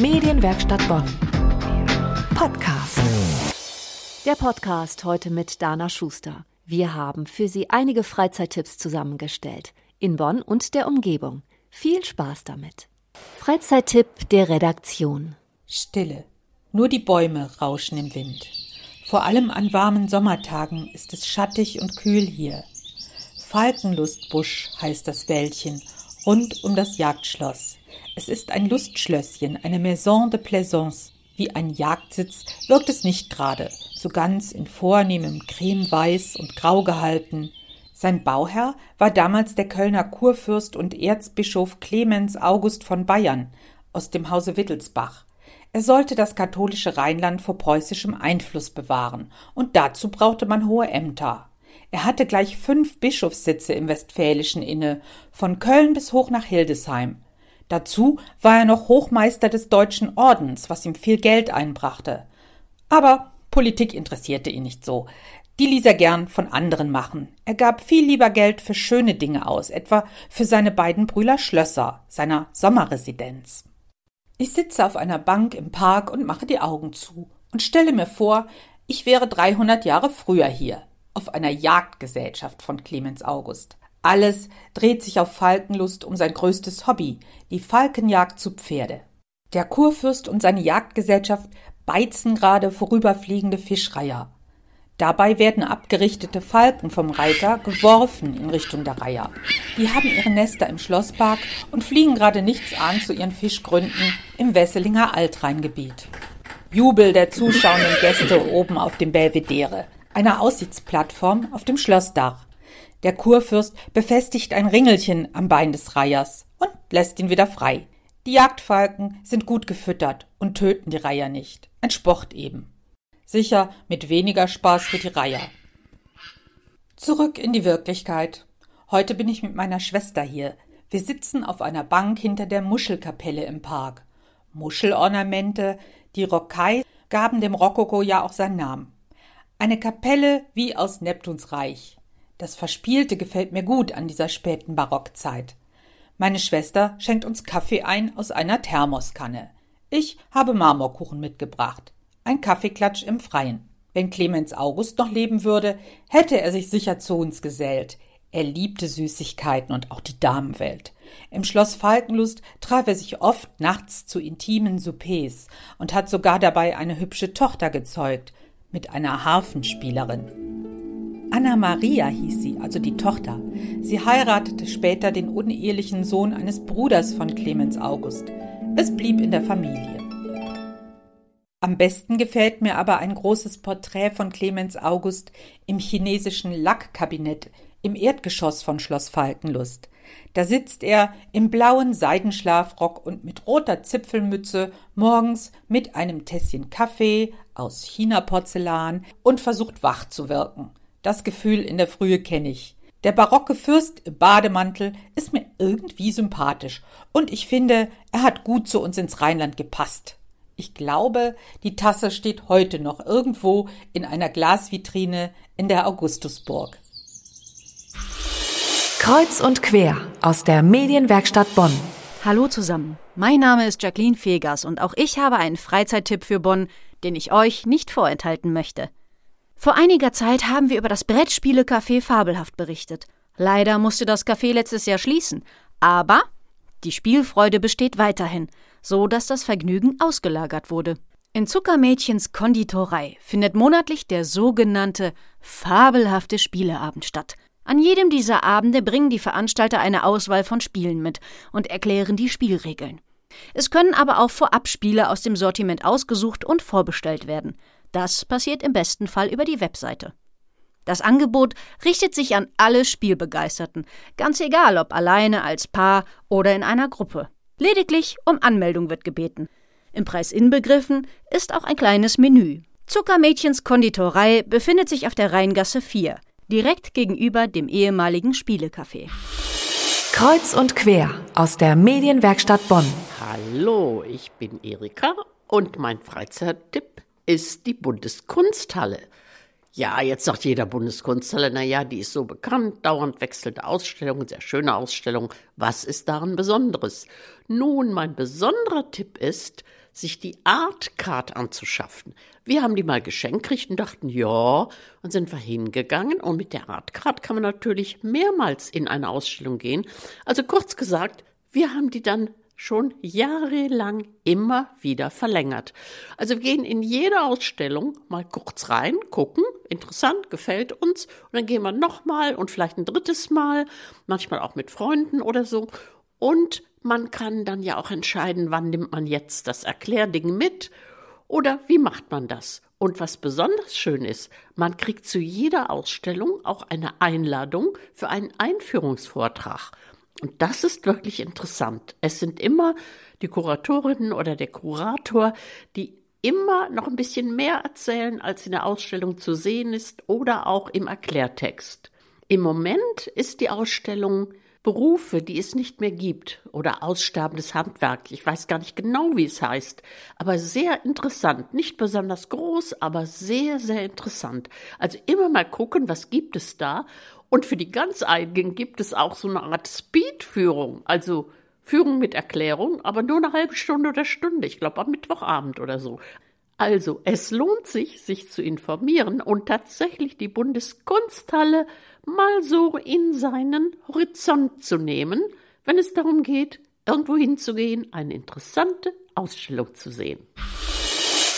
Medienwerkstatt Bonn. Podcast. Der Podcast heute mit Dana Schuster. Wir haben für Sie einige Freizeittipps zusammengestellt. In Bonn und der Umgebung. Viel Spaß damit. Freizeittipp der Redaktion. Stille. Nur die Bäume rauschen im Wind. Vor allem an warmen Sommertagen ist es schattig und kühl hier. Falkenlustbusch heißt das Wäldchen, rund um das Jagdschloss. Es ist ein Lustschlösschen, eine Maison de Plaisance. Wie ein Jagdsitz wirkt es nicht gerade, so ganz in vornehmem Cremeweiß und Grau gehalten. Sein Bauherr war damals der Kölner Kurfürst und Erzbischof Clemens August von Bayern aus dem Hause Wittelsbach. Er sollte das katholische Rheinland vor preußischem Einfluss bewahren, und dazu brauchte man hohe Ämter. Er hatte gleich fünf Bischofssitze im Westfälischen inne, von Köln bis hoch nach Hildesheim. Dazu war er noch Hochmeister des Deutschen Ordens, was ihm viel Geld einbrachte. Aber Politik interessierte ihn nicht so. Die ließ er gern von anderen machen. Er gab viel lieber Geld für schöne Dinge aus, etwa für seine beiden Brüder Schlösser, seiner Sommerresidenz. Ich sitze auf einer Bank im Park und mache die Augen zu und stelle mir vor, ich wäre 300 Jahre früher hier, auf einer Jagdgesellschaft von Clemens August. Alles dreht sich auf Falkenlust um sein größtes Hobby, die Falkenjagd zu Pferde. Der Kurfürst und seine Jagdgesellschaft beizen gerade vorüberfliegende Fischreiher. Dabei werden abgerichtete Falken vom Reiter geworfen in Richtung der Reiher. Die haben ihre Nester im Schlosspark und fliegen gerade nichts an zu ihren Fischgründen im Wesselinger Altrheingebiet. Jubel der zuschauenden Gäste oben auf dem Belvedere, einer Aussichtsplattform auf dem Schlossdach. Der Kurfürst befestigt ein Ringelchen am Bein des Reihers und lässt ihn wieder frei. Die Jagdfalken sind gut gefüttert und töten die Reiher nicht. Ein Sport eben. Sicher mit weniger Spaß für die Reiher. Zurück in die Wirklichkeit. Heute bin ich mit meiner Schwester hier. Wir sitzen auf einer Bank hinter der Muschelkapelle im Park. Muschelornamente, die Rockei gaben dem Rokoko ja auch seinen Namen. Eine Kapelle wie aus Neptuns Reich. Das Verspielte gefällt mir gut an dieser späten Barockzeit. Meine Schwester schenkt uns Kaffee ein aus einer Thermoskanne. Ich habe Marmorkuchen mitgebracht. Ein Kaffeeklatsch im Freien. Wenn Clemens August noch leben würde, hätte er sich sicher zu uns gesellt. Er liebte Süßigkeiten und auch die Damenwelt. Im Schloss Falkenlust traf er sich oft nachts zu intimen Soupers und hat sogar dabei eine hübsche Tochter gezeugt, mit einer Harfenspielerin. Anna Maria hieß sie, also die Tochter. Sie heiratete später den unehelichen Sohn eines Bruders von Clemens August. Es blieb in der Familie. Am besten gefällt mir aber ein großes Porträt von Clemens August im chinesischen Lackkabinett im Erdgeschoss von Schloss Falkenlust. Da sitzt er im blauen Seidenschlafrock und mit roter Zipfelmütze morgens mit einem Tässchen Kaffee aus China-Porzellan und versucht wach zu wirken. Das Gefühl in der Frühe kenne ich. Der barocke Fürst im Bademantel ist mir irgendwie sympathisch und ich finde, er hat gut zu uns ins Rheinland gepasst. Ich glaube, die Tasse steht heute noch irgendwo in einer Glasvitrine in der Augustusburg. Kreuz und quer aus der Medienwerkstatt Bonn. Hallo zusammen. Mein Name ist Jacqueline Fegers und auch ich habe einen Freizeittipp für Bonn, den ich euch nicht vorenthalten möchte. Vor einiger Zeit haben wir über das Brettspielecafé Fabelhaft berichtet. Leider musste das Café letztes Jahr schließen, aber die Spielfreude besteht weiterhin so dass das Vergnügen ausgelagert wurde. In Zuckermädchens Konditorei findet monatlich der sogenannte fabelhafte Spieleabend statt. An jedem dieser Abende bringen die Veranstalter eine Auswahl von Spielen mit und erklären die Spielregeln. Es können aber auch Vorabspiele aus dem Sortiment ausgesucht und vorbestellt werden. Das passiert im besten Fall über die Webseite. Das Angebot richtet sich an alle Spielbegeisterten, ganz egal ob alleine, als Paar oder in einer Gruppe. Lediglich um Anmeldung wird gebeten. Im Preis inbegriffen ist auch ein kleines Menü. Zuckermädchens Konditorei befindet sich auf der Rheingasse 4, direkt gegenüber dem ehemaligen Spielecafé. Kreuz und quer aus der Medienwerkstatt Bonn. Hallo, ich bin Erika und mein Freizeittipp ist die Bundeskunsthalle. Ja, jetzt sagt jeder Bundeskunsthalle, na ja, die ist so bekannt, dauernd wechselnde Ausstellungen, sehr schöne Ausstellungen. Was ist daran Besonderes? Nun, mein besonderer Tipp ist, sich die Artcard anzuschaffen. Wir haben die mal geschenkt gekriegt und dachten, ja, und sind wir hingegangen. Und mit der Artcard kann man natürlich mehrmals in eine Ausstellung gehen. Also kurz gesagt, wir haben die dann schon jahrelang immer wieder verlängert. Also wir gehen in jede Ausstellung mal kurz rein, gucken, interessant, gefällt uns, und dann gehen wir nochmal und vielleicht ein drittes Mal, manchmal auch mit Freunden oder so. Und man kann dann ja auch entscheiden, wann nimmt man jetzt das Erklärding mit oder wie macht man das? Und was besonders schön ist, man kriegt zu jeder Ausstellung auch eine Einladung für einen Einführungsvortrag. Und das ist wirklich interessant. Es sind immer die Kuratorinnen oder der Kurator, die immer noch ein bisschen mehr erzählen, als in der Ausstellung zu sehen ist oder auch im Erklärtext. Im Moment ist die Ausstellung Berufe, die es nicht mehr gibt oder aussterbendes Handwerk. Ich weiß gar nicht genau, wie es heißt, aber sehr interessant. Nicht besonders groß, aber sehr, sehr interessant. Also immer mal gucken, was gibt es da und für die ganz Einigen gibt es auch so eine Art Speedführung, also Führung mit Erklärung, aber nur eine halbe Stunde oder Stunde, ich glaube am Mittwochabend oder so. Also, es lohnt sich, sich zu informieren und tatsächlich die Bundeskunsthalle mal so in seinen Horizont zu nehmen, wenn es darum geht, irgendwo hinzugehen, eine interessante Ausstellung zu sehen.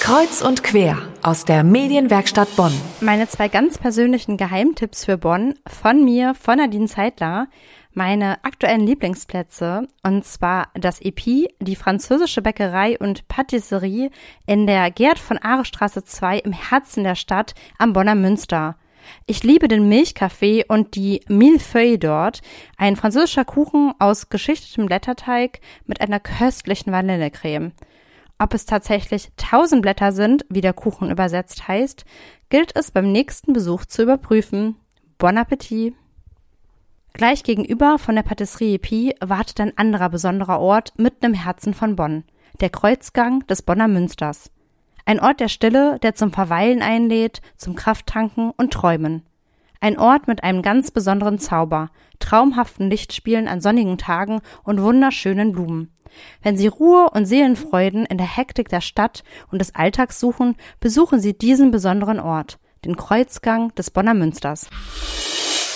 Kreuz und quer aus der Medienwerkstatt Bonn. Meine zwei ganz persönlichen Geheimtipps für Bonn von mir, von Nadine Zeitler. Meine aktuellen Lieblingsplätze, und zwar das EP, die französische Bäckerei und Patisserie in der Gerd von Aare Straße 2 im Herzen der Stadt am Bonner Münster. Ich liebe den Milchkaffee und die Millefeuille dort, ein französischer Kuchen aus geschichtetem Blätterteig mit einer köstlichen Vanillecreme. Ob es tatsächlich tausend Blätter sind, wie der Kuchen übersetzt heißt, gilt es beim nächsten Besuch zu überprüfen. Bon Appetit! Gleich gegenüber von der Patisserie Pi wartet ein anderer besonderer Ort mitten im Herzen von Bonn, der Kreuzgang des Bonner Münsters. Ein Ort der Stille, der zum Verweilen einlädt, zum Krafttanken und Träumen. Ein Ort mit einem ganz besonderen Zauber, traumhaften Lichtspielen an sonnigen Tagen und wunderschönen Blumen. Wenn Sie Ruhe und Seelenfreuden in der Hektik der Stadt und des Alltags suchen, besuchen Sie diesen besonderen Ort, den Kreuzgang des Bonner Münsters.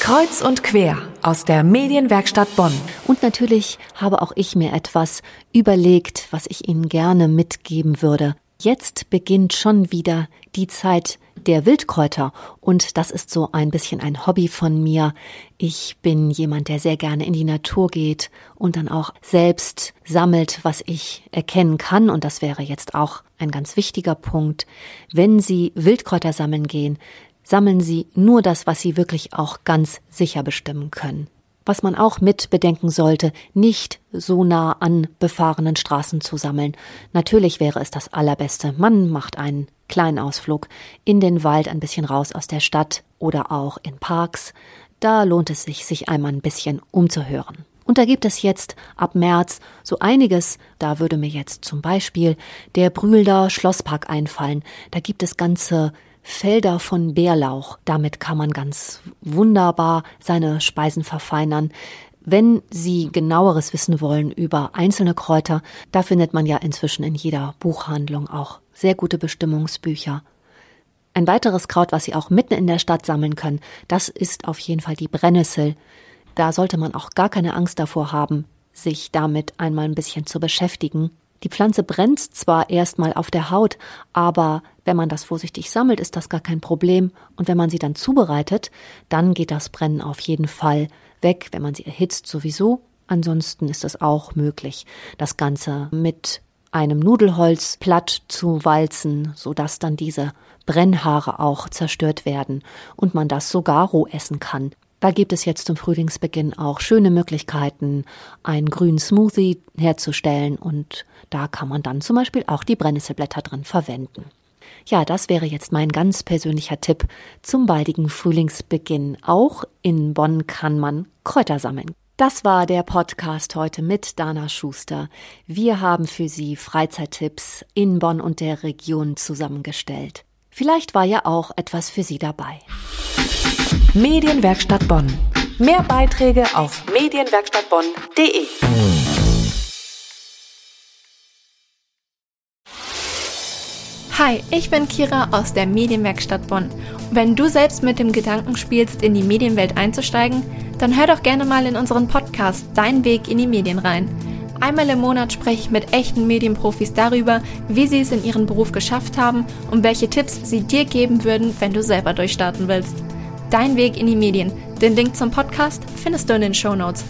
Kreuz und quer aus der Medienwerkstatt Bonn. Und natürlich habe auch ich mir etwas überlegt, was ich Ihnen gerne mitgeben würde. Jetzt beginnt schon wieder die Zeit der Wildkräuter und das ist so ein bisschen ein Hobby von mir. Ich bin jemand, der sehr gerne in die Natur geht und dann auch selbst sammelt, was ich erkennen kann und das wäre jetzt auch ein ganz wichtiger Punkt. Wenn Sie Wildkräuter sammeln gehen, sammeln Sie nur das, was Sie wirklich auch ganz sicher bestimmen können was man auch mit bedenken sollte, nicht so nah an befahrenen Straßen zu sammeln. Natürlich wäre es das Allerbeste. Man macht einen kleinen Ausflug in den Wald, ein bisschen raus aus der Stadt oder auch in Parks. Da lohnt es sich, sich einmal ein bisschen umzuhören. Und da gibt es jetzt ab März so einiges. Da würde mir jetzt zum Beispiel der Brühlder Schlosspark einfallen. Da gibt es ganze Felder von Bärlauch. Damit kann man ganz wunderbar seine Speisen verfeinern. Wenn Sie genaueres wissen wollen über einzelne Kräuter, da findet man ja inzwischen in jeder Buchhandlung auch sehr gute Bestimmungsbücher. Ein weiteres Kraut, was Sie auch mitten in der Stadt sammeln können, das ist auf jeden Fall die Brennnessel. Da sollte man auch gar keine Angst davor haben, sich damit einmal ein bisschen zu beschäftigen. Die Pflanze brennt zwar erstmal auf der Haut, aber wenn man das vorsichtig sammelt, ist das gar kein Problem. Und wenn man sie dann zubereitet, dann geht das Brennen auf jeden Fall weg. Wenn man sie erhitzt, sowieso. Ansonsten ist es auch möglich, das Ganze mit einem Nudelholz platt zu walzen, sodass dann diese Brennhaare auch zerstört werden und man das sogar roh essen kann. Da gibt es jetzt zum Frühlingsbeginn auch schöne Möglichkeiten, einen grünen Smoothie herzustellen und da kann man dann zum Beispiel auch die Brennnesselblätter drin verwenden. Ja, das wäre jetzt mein ganz persönlicher Tipp zum baldigen Frühlingsbeginn. Auch in Bonn kann man Kräuter sammeln. Das war der Podcast heute mit Dana Schuster. Wir haben für Sie Freizeittipps in Bonn und der Region zusammengestellt. Vielleicht war ja auch etwas für Sie dabei. Medienwerkstatt Bonn. Mehr Beiträge auf medienwerkstattbonn.de. Hi, ich bin Kira aus der Medienwerkstatt Bonn. Wenn du selbst mit dem Gedanken spielst, in die Medienwelt einzusteigen, dann hör doch gerne mal in unseren Podcast Dein Weg in die Medien rein. Einmal im Monat spreche ich mit echten Medienprofis darüber, wie sie es in ihrem Beruf geschafft haben und welche Tipps sie dir geben würden, wenn du selber durchstarten willst. Dein Weg in die Medien. Den Link zum Podcast findest du in den Show Notes.